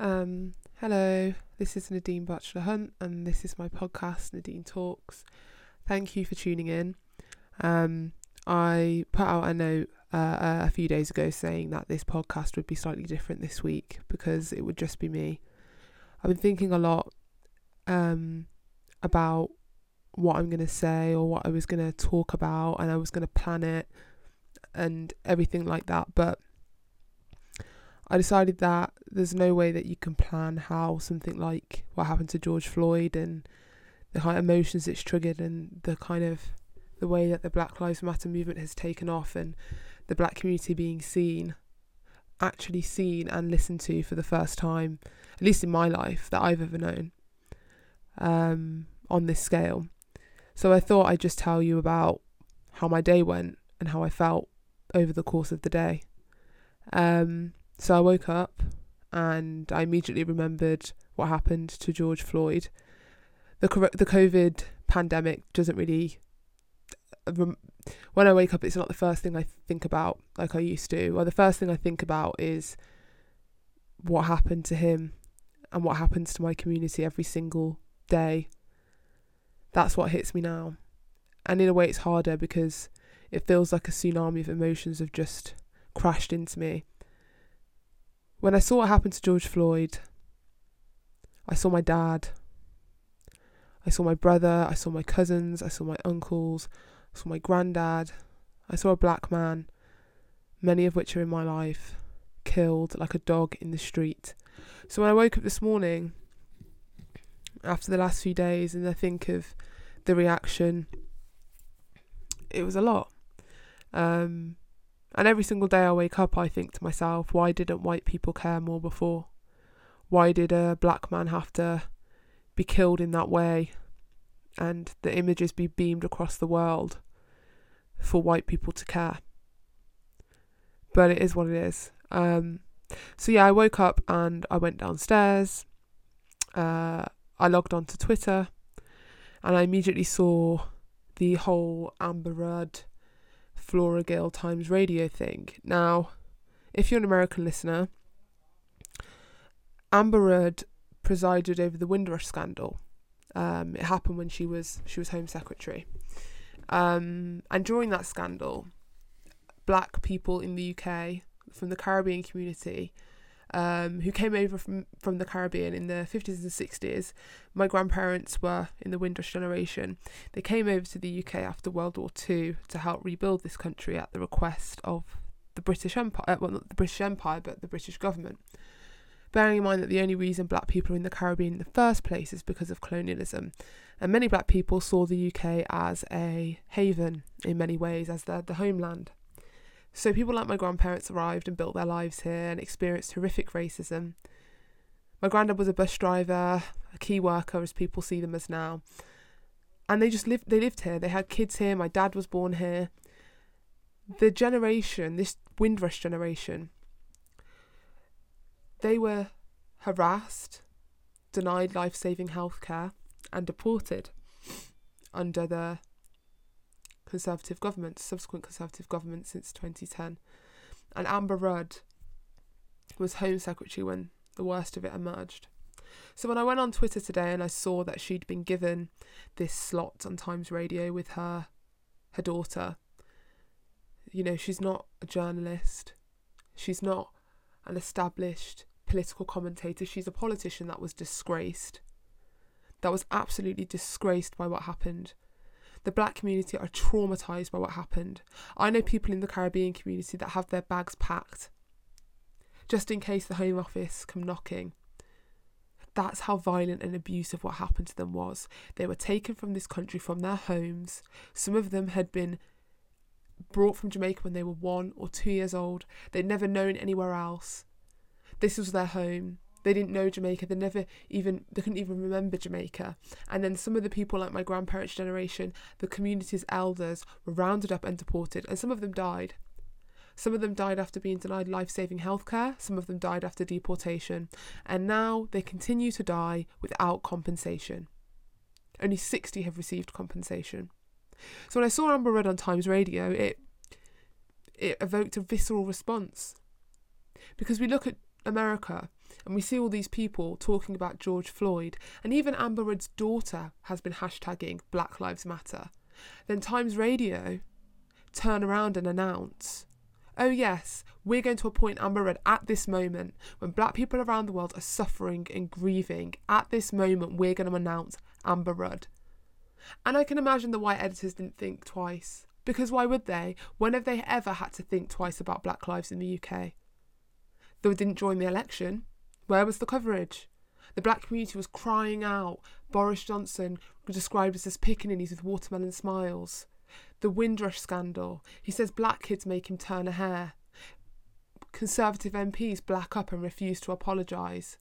Um, hello, this is Nadine Batchelor Hunt, and this is my podcast, Nadine Talks. Thank you for tuning in. Um, I put out a note uh, a few days ago saying that this podcast would be slightly different this week because it would just be me. I've been thinking a lot um, about what I'm going to say or what I was going to talk about, and I was going to plan it and everything like that, but I decided that there's no way that you can plan how something like what happened to George Floyd and the kind of emotions it's triggered and the kind of the way that the Black Lives Matter movement has taken off and the black community being seen, actually seen and listened to for the first time, at least in my life that I've ever known, um, on this scale. So I thought I'd just tell you about how my day went and how I felt over the course of the day. Um, so I woke up and I immediately remembered what happened to George Floyd. The the COVID pandemic doesn't really. When I wake up, it's not the first thing I think about like I used to. Well, the first thing I think about is what happened to him and what happens to my community every single day. That's what hits me now. And in a way, it's harder because it feels like a tsunami of emotions have just crashed into me when I saw what happened to George Floyd, I saw my dad, I saw my brother, I saw my cousins, I saw my uncles, I saw my granddad, I saw a black man, many of which are in my life, killed like a dog in the street. So when I woke up this morning, after the last few days, and I think of the reaction, it was a lot. Um, and every single day I wake up, I think to myself, why didn't white people care more before? Why did a black man have to be killed in that way and the images be beamed across the world for white people to care? But it is what it is. Um, so yeah, I woke up and I went downstairs. Uh, I logged on to Twitter and I immediately saw the whole Amber Rudd Flora Gill Times Radio thing. Now, if you're an American listener, Amber Rudd presided over the Windrush scandal. Um, it happened when she was she was Home Secretary, um, and during that scandal, black people in the UK from the Caribbean community um, who came over from, from the Caribbean in the 50s and 60s. My grandparents were in the Windrush generation. They came over to the UK after World War II to help rebuild this country at the request of the British Empire, uh, well, not the British Empire, but the British government. Bearing in mind that the only reason black people are in the Caribbean in the first place is because of colonialism. And many black people saw the UK as a haven in many ways, as the, the homeland. So people like my grandparents arrived and built their lives here and experienced horrific racism. My granddad was a bus driver, a key worker as people see them as now. And they just lived they lived here. They had kids here. My dad was born here. The generation, this Windrush generation, they were harassed, denied life saving healthcare, and deported under the Conservative government, subsequent Conservative government since 2010. And Amber Rudd was Home Secretary when the worst of it emerged. So when I went on Twitter today and I saw that she'd been given this slot on Times Radio with her her daughter, you know, she's not a journalist. She's not an established political commentator. She's a politician that was disgraced. That was absolutely disgraced by what happened the black community are traumatized by what happened. I know people in the Caribbean community that have their bags packed just in case the Home Office come knocking. That's how violent and abusive what happened to them was. They were taken from this country, from their homes. Some of them had been brought from Jamaica when they were one or two years old. They'd never known anywhere else. This was their home. They didn't know Jamaica. They never even they couldn't even remember Jamaica. And then some of the people like my grandparents' generation, the community's elders were rounded up and deported, and some of them died. Some of them died after being denied life saving healthcare, some of them died after deportation, and now they continue to die without compensation. Only 60 have received compensation. So when I saw Amber Rudd on Times Radio, it it evoked a visceral response. Because we look at America and we see all these people talking about George Floyd, and even Amber Rudd's daughter has been hashtagging Black Lives Matter, then Times Radio turn around and announce, oh yes, we're going to appoint Amber Rudd at this moment when black people around the world are suffering and grieving. At this moment, we're going to announce Amber Rudd. And I can imagine the white editors didn't think twice. Because why would they? When have they ever had to think twice about black lives in the UK? They didn't join the election. Where was the coverage? The black community was crying out. Boris Johnson described as pickaninnies with watermelon smiles. The Windrush scandal. He says black kids make him turn a hair. Conservative MPs black up and refuse to apologise.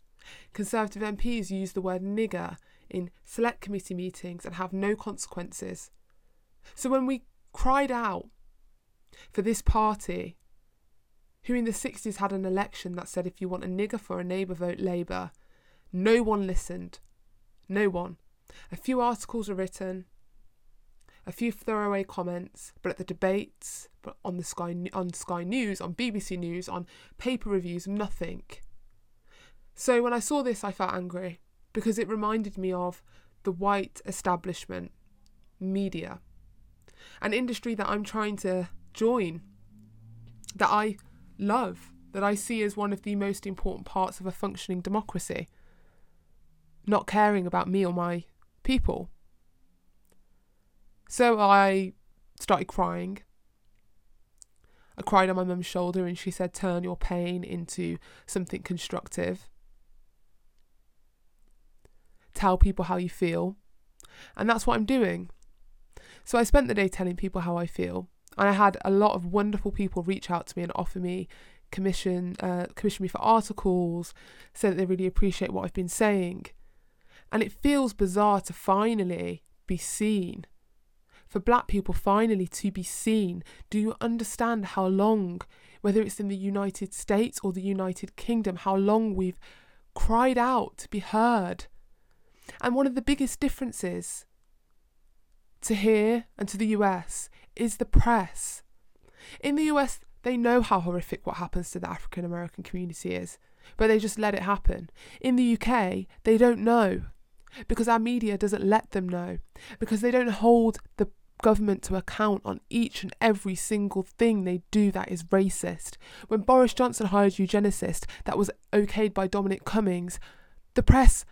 Conservative MPs use the word nigger in select committee meetings and have no consequences. So when we cried out for this party, who in the 60s had an election that said if you want a nigger for a neighbour, vote Labour, no one listened. No one. A few articles were written, a few throwaway comments, but at the debates, but on the Sky on Sky News, on BBC News, on paper reviews, nothing. So when I saw this, I felt angry because it reminded me of the white establishment, media, an industry that I'm trying to join, that I love, that I see as one of the most important parts of a functioning democracy. Not caring about me or my people. So I started crying. I cried on my mum's shoulder and she said, Turn your pain into something constructive tell people how you feel. And that's what I'm doing. So I spent the day telling people how I feel. And I had a lot of wonderful people reach out to me and offer me commission uh, commission me for articles, say that they really appreciate what I've been saying. And it feels bizarre to finally be seen. For black people finally to be seen. Do you understand how long, whether it's in the United States or the United Kingdom, how long we've cried out to be heard? And one of the biggest differences to here and to the US is the press. In the US, they know how horrific what happens to the African American community is, but they just let it happen. In the UK, they don't know because our media doesn't let them know, because they don't hold the government to account on each and every single thing they do that is racist. When Boris Johnson hired eugenicists that was okayed by Dominic Cummings, the press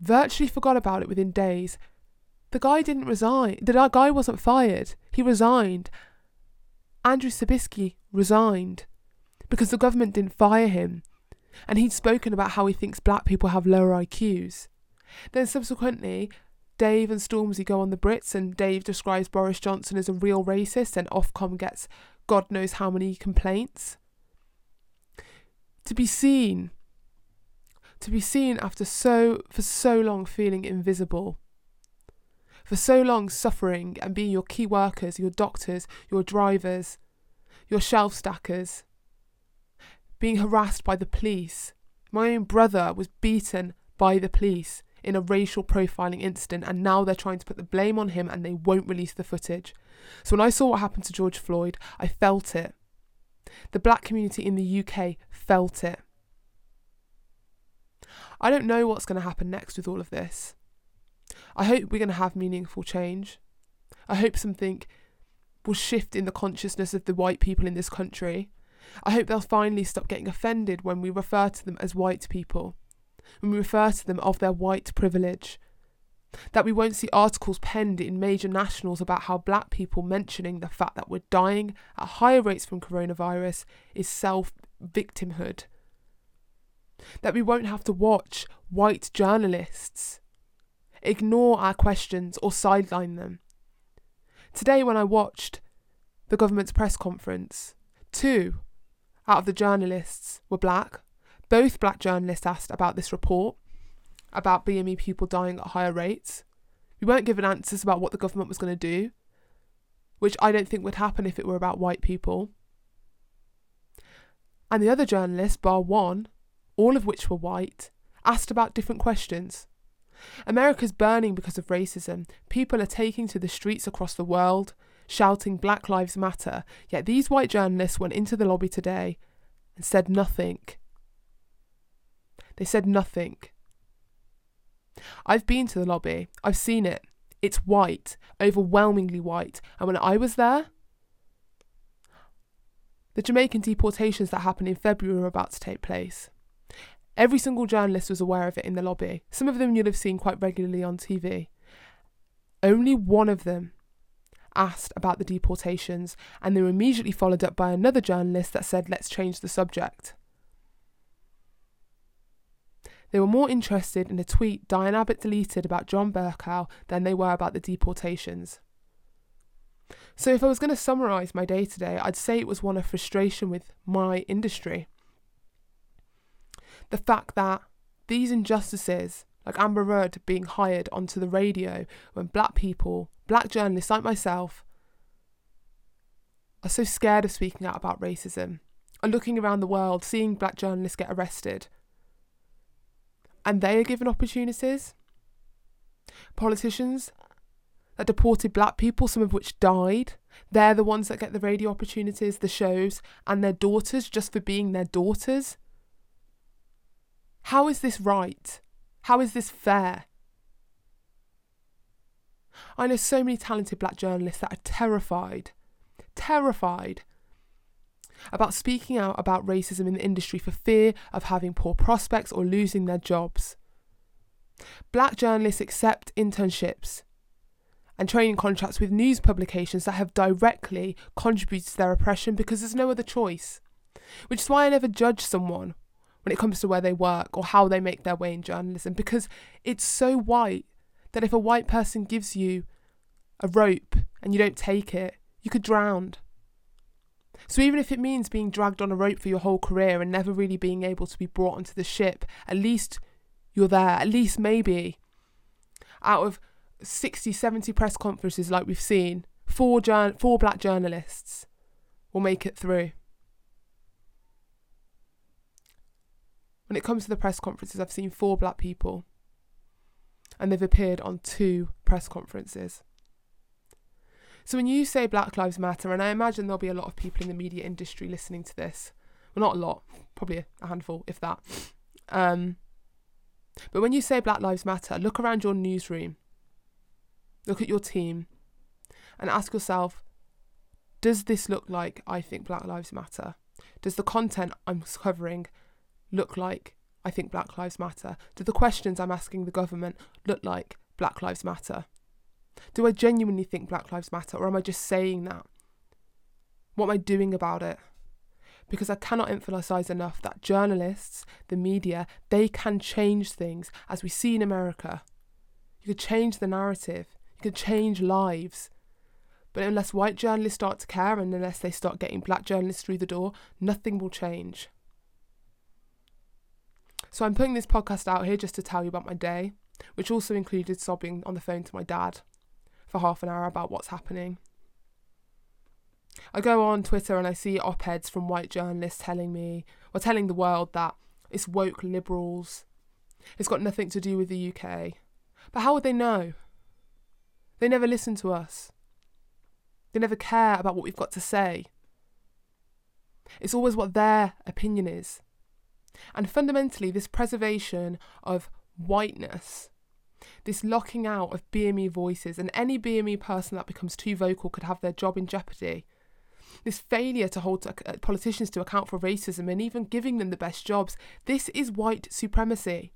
virtually forgot about it within days. The guy didn't resign. The guy wasn't fired. He resigned. Andrew Sabisky resigned because the government didn't fire him. And he'd spoken about how he thinks black people have lower IQs. Then subsequently, Dave and Stormzy go on the Brits, and Dave describes Boris Johnson as a real racist, and Ofcom gets God knows how many complaints. To be seen to be seen after so for so long feeling invisible for so long suffering and being your key workers your doctors your drivers your shelf stackers being harassed by the police. My own brother was beaten by the police in a racial profiling incident and now they're trying to put the blame on him and they won't release the footage. So when i saw what happened to george floyd i felt it. The black community in the uk felt it. I don't know what's going to happen next with all of this. I hope we're going to have meaningful change. I hope something will shift in the consciousness of the white people in this country. I hope they'll finally stop getting offended when we refer to them as white people, when we refer to them of their white privilege. That we won't see articles penned in major nationals about how black people mentioning the fact that we're dying at higher rates from coronavirus is self victimhood that we won't have to watch white journalists ignore our questions or sideline them. Today, when I watched the government's press conference, two out of the journalists were black. Both black journalists asked about this report about BME people dying at higher rates. We weren't given answers about what the government was going to do, which I don't think would happen if it were about white people. And the other journalists, bar one, all of which were white, asked about different questions. America's burning because of racism. People are taking to the streets across the world, shouting Black Lives Matter, yet these white journalists went into the lobby today and said nothing. They said nothing. I've been to the lobby, I've seen it. It's white, overwhelmingly white. And when I was there, the Jamaican deportations that happened in February were about to take place. Every single journalist was aware of it in the lobby. Some of them you'll have seen quite regularly on TV. Only one of them asked about the deportations, and they were immediately followed up by another journalist that said, let's change the subject. They were more interested in a tweet Diane Abbott deleted about John Bercow than they were about the deportations. So, if I was going to summarise my day today, I'd say it was one of frustration with my industry. The fact that these injustices, like Amber Rudd being hired onto the radio when black people, black journalists like myself, are so scared of speaking out about racism, are looking around the world, seeing black journalists get arrested, and they are given opportunities. Politicians that deported black people, some of which died. They're the ones that get the radio opportunities, the shows, and their daughters just for being their daughters. How is this right? How is this fair? I know so many talented black journalists that are terrified, terrified about speaking out about racism in the industry for fear of having poor prospects or losing their jobs. Black journalists accept internships and training contracts with news publications that have directly contributed to their oppression because there's no other choice. Which is why I never judge someone when it comes to where they work or how they make their way in journalism because it's so white that if a white person gives you a rope and you don't take it, you could drown. So even if it means being dragged on a rope for your whole career and never really being able to be brought onto the ship, at least you're there. At least maybe out of 60, 70 press conferences like we've seen, four, jour- four black journalists will make it through. When it comes to the press conferences, I've seen four black people and they've appeared on two press conferences. So when you say Black Lives Matter, and I imagine there'll be a lot of people in the media industry listening to this, well, not a lot, probably a handful, if that. Um, but when you say Black Lives Matter, look around your newsroom Look at your team and ask yourself does this look like I think Black Lives Matter? Does the content I'm covering look like I think Black Lives Matter? Do the questions I'm asking the government look like Black Lives Matter? Do I genuinely think Black Lives Matter or am I just saying that? What am I doing about it? Because I cannot emphasize enough that journalists, the media, they can change things as we see in America. You could change the narrative you could change lives. But unless white journalists start to care and unless they start getting black journalists through the door, nothing will change. So I'm putting this podcast out here just to tell you about my day, which also included sobbing on the phone to my dad for half an hour about what's happening. I go on Twitter and I see op eds from white journalists telling me, or telling the world that it's woke liberals. It's got nothing to do with the UK. But how would they know? They never listen to us. They never care about what we've got to say. It's always what their opinion is. And fundamentally, this preservation of whiteness, this locking out of BME voices, and any BME person that becomes too vocal could have their job in jeopardy. This failure to hold uh, politicians to account for racism and even giving them the best jobs, this is white supremacy.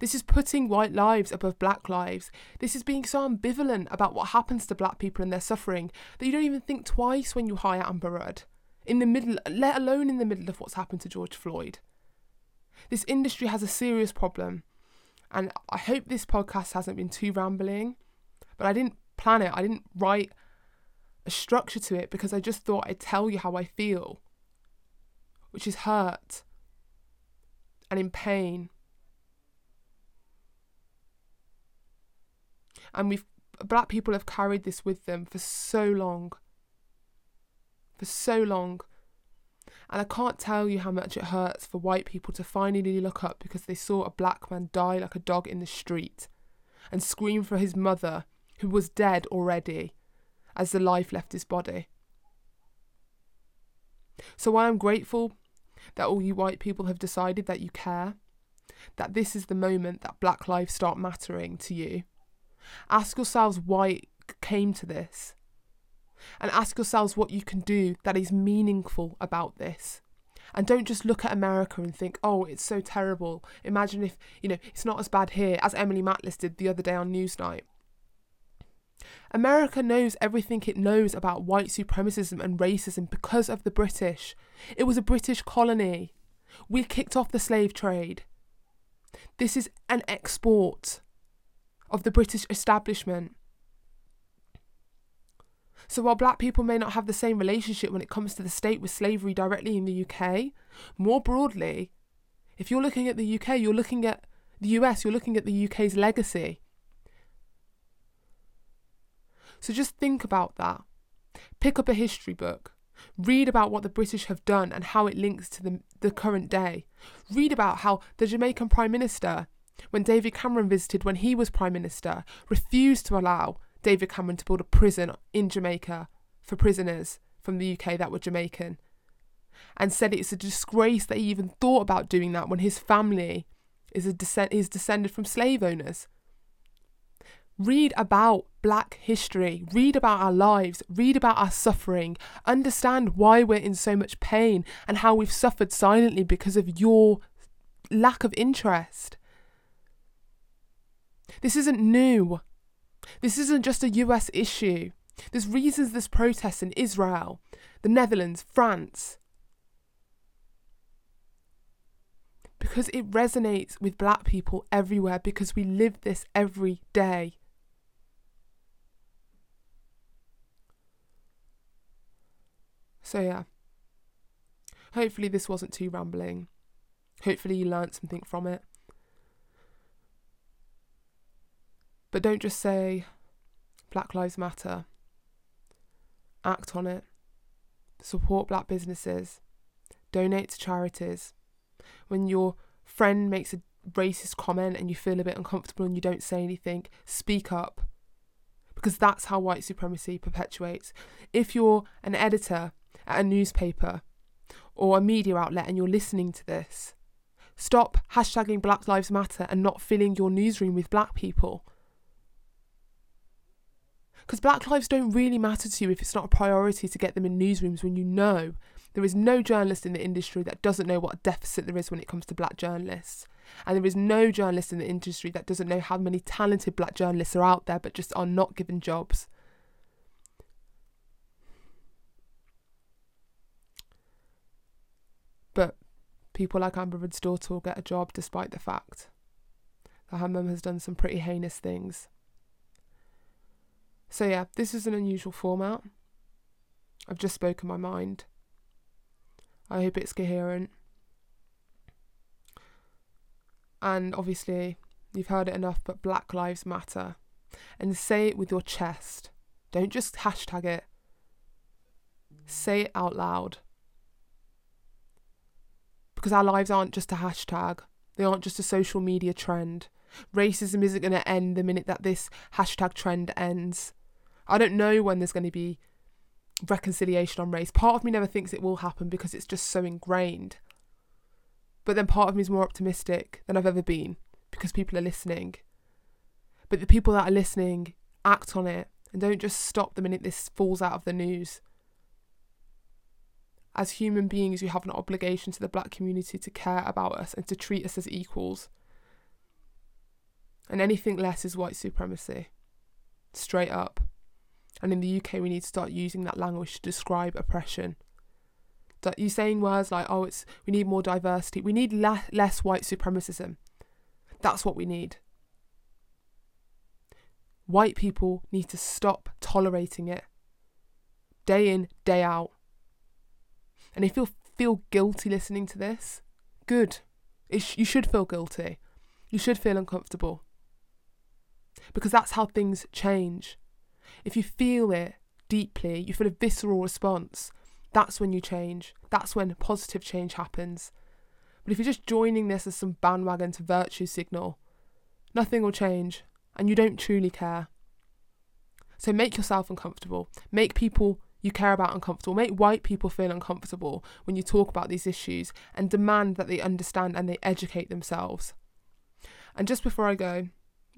This is putting white lives above black lives. This is being so ambivalent about what happens to black people and their suffering that you don't even think twice when you hire Amber Rudd. In the middle, let alone in the middle of what's happened to George Floyd. This industry has a serious problem. And I hope this podcast hasn't been too rambling, but I didn't plan it. I didn't write a structure to it because I just thought I'd tell you how I feel, which is hurt and in pain and we've black people have carried this with them for so long for so long and I can't tell you how much it hurts for white people to finally look up because they saw a black man die like a dog in the street and scream for his mother, who was dead already, as the life left his body. So while I'm grateful that all you white people have decided that you care that this is the moment that black lives start mattering to you. Ask yourselves why it came to this. And ask yourselves what you can do that is meaningful about this. And don't just look at America and think, oh, it's so terrible. Imagine if, you know, it's not as bad here as Emily Maitlis did the other day on Newsnight. America knows everything it knows about white supremacism and racism because of the British. It was a British colony. We kicked off the slave trade. This is an export of the British establishment. So while black people may not have the same relationship when it comes to the state with slavery directly in the UK, more broadly, if you're looking at the UK, you're looking at the US, you're looking at the UK's legacy. So just think about that. Pick up a history book. Read about what the British have done and how it links to the, the current day. Read about how the Jamaican Prime Minister, when David Cameron visited when he was Prime Minister, refused to allow David Cameron to build a prison in Jamaica for prisoners from the UK that were Jamaican. And said it's a disgrace that he even thought about doing that when his family is, a descent, is descended from slave owners. Read about black history, read about our lives, read about our suffering, understand why we're in so much pain and how we've suffered silently because of your lack of interest. This isn't new. This isn't just a US issue. There's reasons this protest in Israel, the Netherlands, France. Because it resonates with black people everywhere because we live this every day. So, yeah. Hopefully, this wasn't too rambling. Hopefully, you learnt something from it. But don't just say Black Lives Matter. Act on it. Support black businesses. Donate to charities. When your friend makes a racist comment and you feel a bit uncomfortable and you don't say anything, speak up. Because that's how white supremacy perpetuates. If you're an editor at a newspaper or a media outlet and you're listening to this, stop hashtagging Black Lives Matter and not filling your newsroom with black people. Because black lives don't really matter to you if it's not a priority to get them in newsrooms when you know there is no journalist in the industry that doesn't know what a deficit there is when it comes to black journalists. And there is no journalist in the industry that doesn't know how many talented black journalists are out there but just are not given jobs. But people like Amber Rudd's daughter will get a job despite the fact that her mum has done some pretty heinous things. So, yeah, this is an unusual format. I've just spoken my mind. I hope it's coherent. And obviously, you've heard it enough, but Black Lives Matter. And say it with your chest. Don't just hashtag it. Say it out loud because our lives aren't just a hashtag, they aren't just a social media trend. Racism isn't going to end the minute that this hashtag trend ends. I don't know when there's going to be reconciliation on race. Part of me never thinks it will happen because it's just so ingrained. But then part of me is more optimistic than I've ever been because people are listening. But the people that are listening act on it and don't just stop the minute this falls out of the news as human beings, you have an obligation to the black community to care about us and to treat us as equals. And anything less is white supremacy. Straight up. And in the UK, we need to start using that language to describe oppression. You saying words like, "Oh, it's we need more diversity. We need le- less white supremacism." That's what we need. White people need to stop tolerating it. Day in, day out. And if you feel guilty listening to this, good. Sh- you should feel guilty. You should feel uncomfortable. Because that's how things change. If you feel it deeply, you feel a visceral response, that's when you change. That's when positive change happens. But if you're just joining this as some bandwagon to virtue signal, nothing will change and you don't truly care. So make yourself uncomfortable. Make people you care about uncomfortable. Make white people feel uncomfortable when you talk about these issues and demand that they understand and they educate themselves. And just before I go,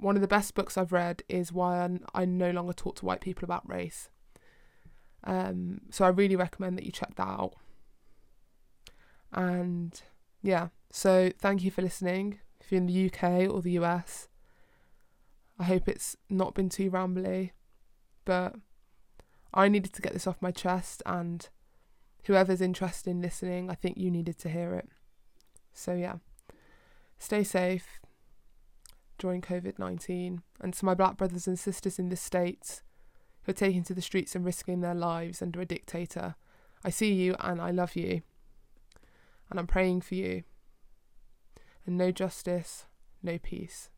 one of the best books I've read is Why I No Longer Talk to White People About Race. Um, so I really recommend that you check that out. And yeah, so thank you for listening. If you're in the UK or the US, I hope it's not been too rambly, but I needed to get this off my chest, and whoever's interested in listening, I think you needed to hear it. So yeah, stay safe during COVID 19. And to my black brothers and sisters in the States who are taking to the streets and risking their lives under a dictator, I see you and I love you. And I'm praying for you. And no justice, no peace.